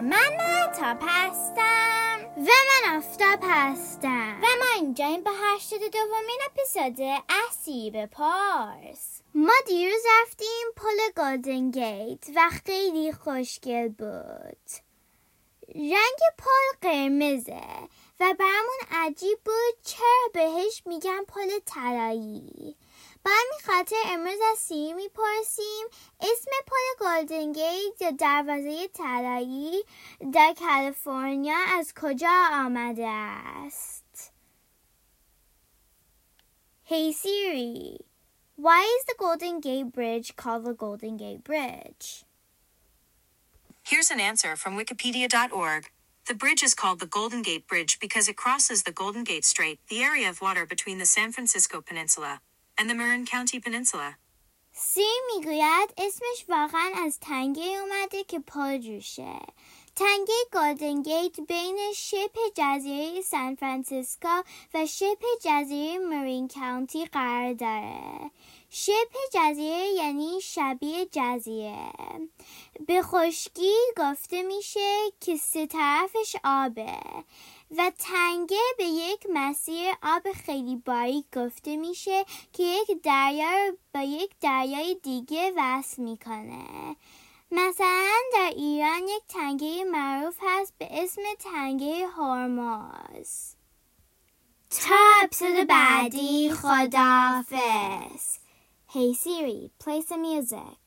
من مهتاب هستم و من آفتاب هستم و ما اینجاییم به هشتاد دومین اپیزود اسیب پارس. ما دیروز رفتیم پل گلدن گیت و خیلی خوشگل بود. رنگ پل قرمزه و برامون عجیب بود چرا بهش میگن پل طلایی. به همین خاطر امروز از سیری میپرسیم اسم پل گلدن گیت یا دروازه طلایی در کالیفرنیا از کجا آمده است Hey Siri, why is the Golden Gate Bridge called the Golden Gate Bridge? Here's an answer from Wikipedia.org. The bridge is called the Golden Gate Bridge because it crosses the Golden Gate Strait, the area of water between the San Francisco Peninsula and the Marin County Peninsula. سی می‌گوید اسمش واقعا از تنگه اومده که جوشه تنگه گلدن گیت بین شبه جزیره سان فرانسیسکو و شبه جزیره مرین کانتی قرار داره. شبه جزیره یعنی شبیه جزیره. به خشکی گفته میشه که سه طرفش آبه و تنگه به یک مسیر آب خیلی باریک گفته میشه که یک دریا رو با یک دریای دیگه وصل می‌کنه. مثلا در ایران یک تنگه به اسم تنگه هرمز تا اپیزود بعدی خداحافظ Hey Siri, play some music.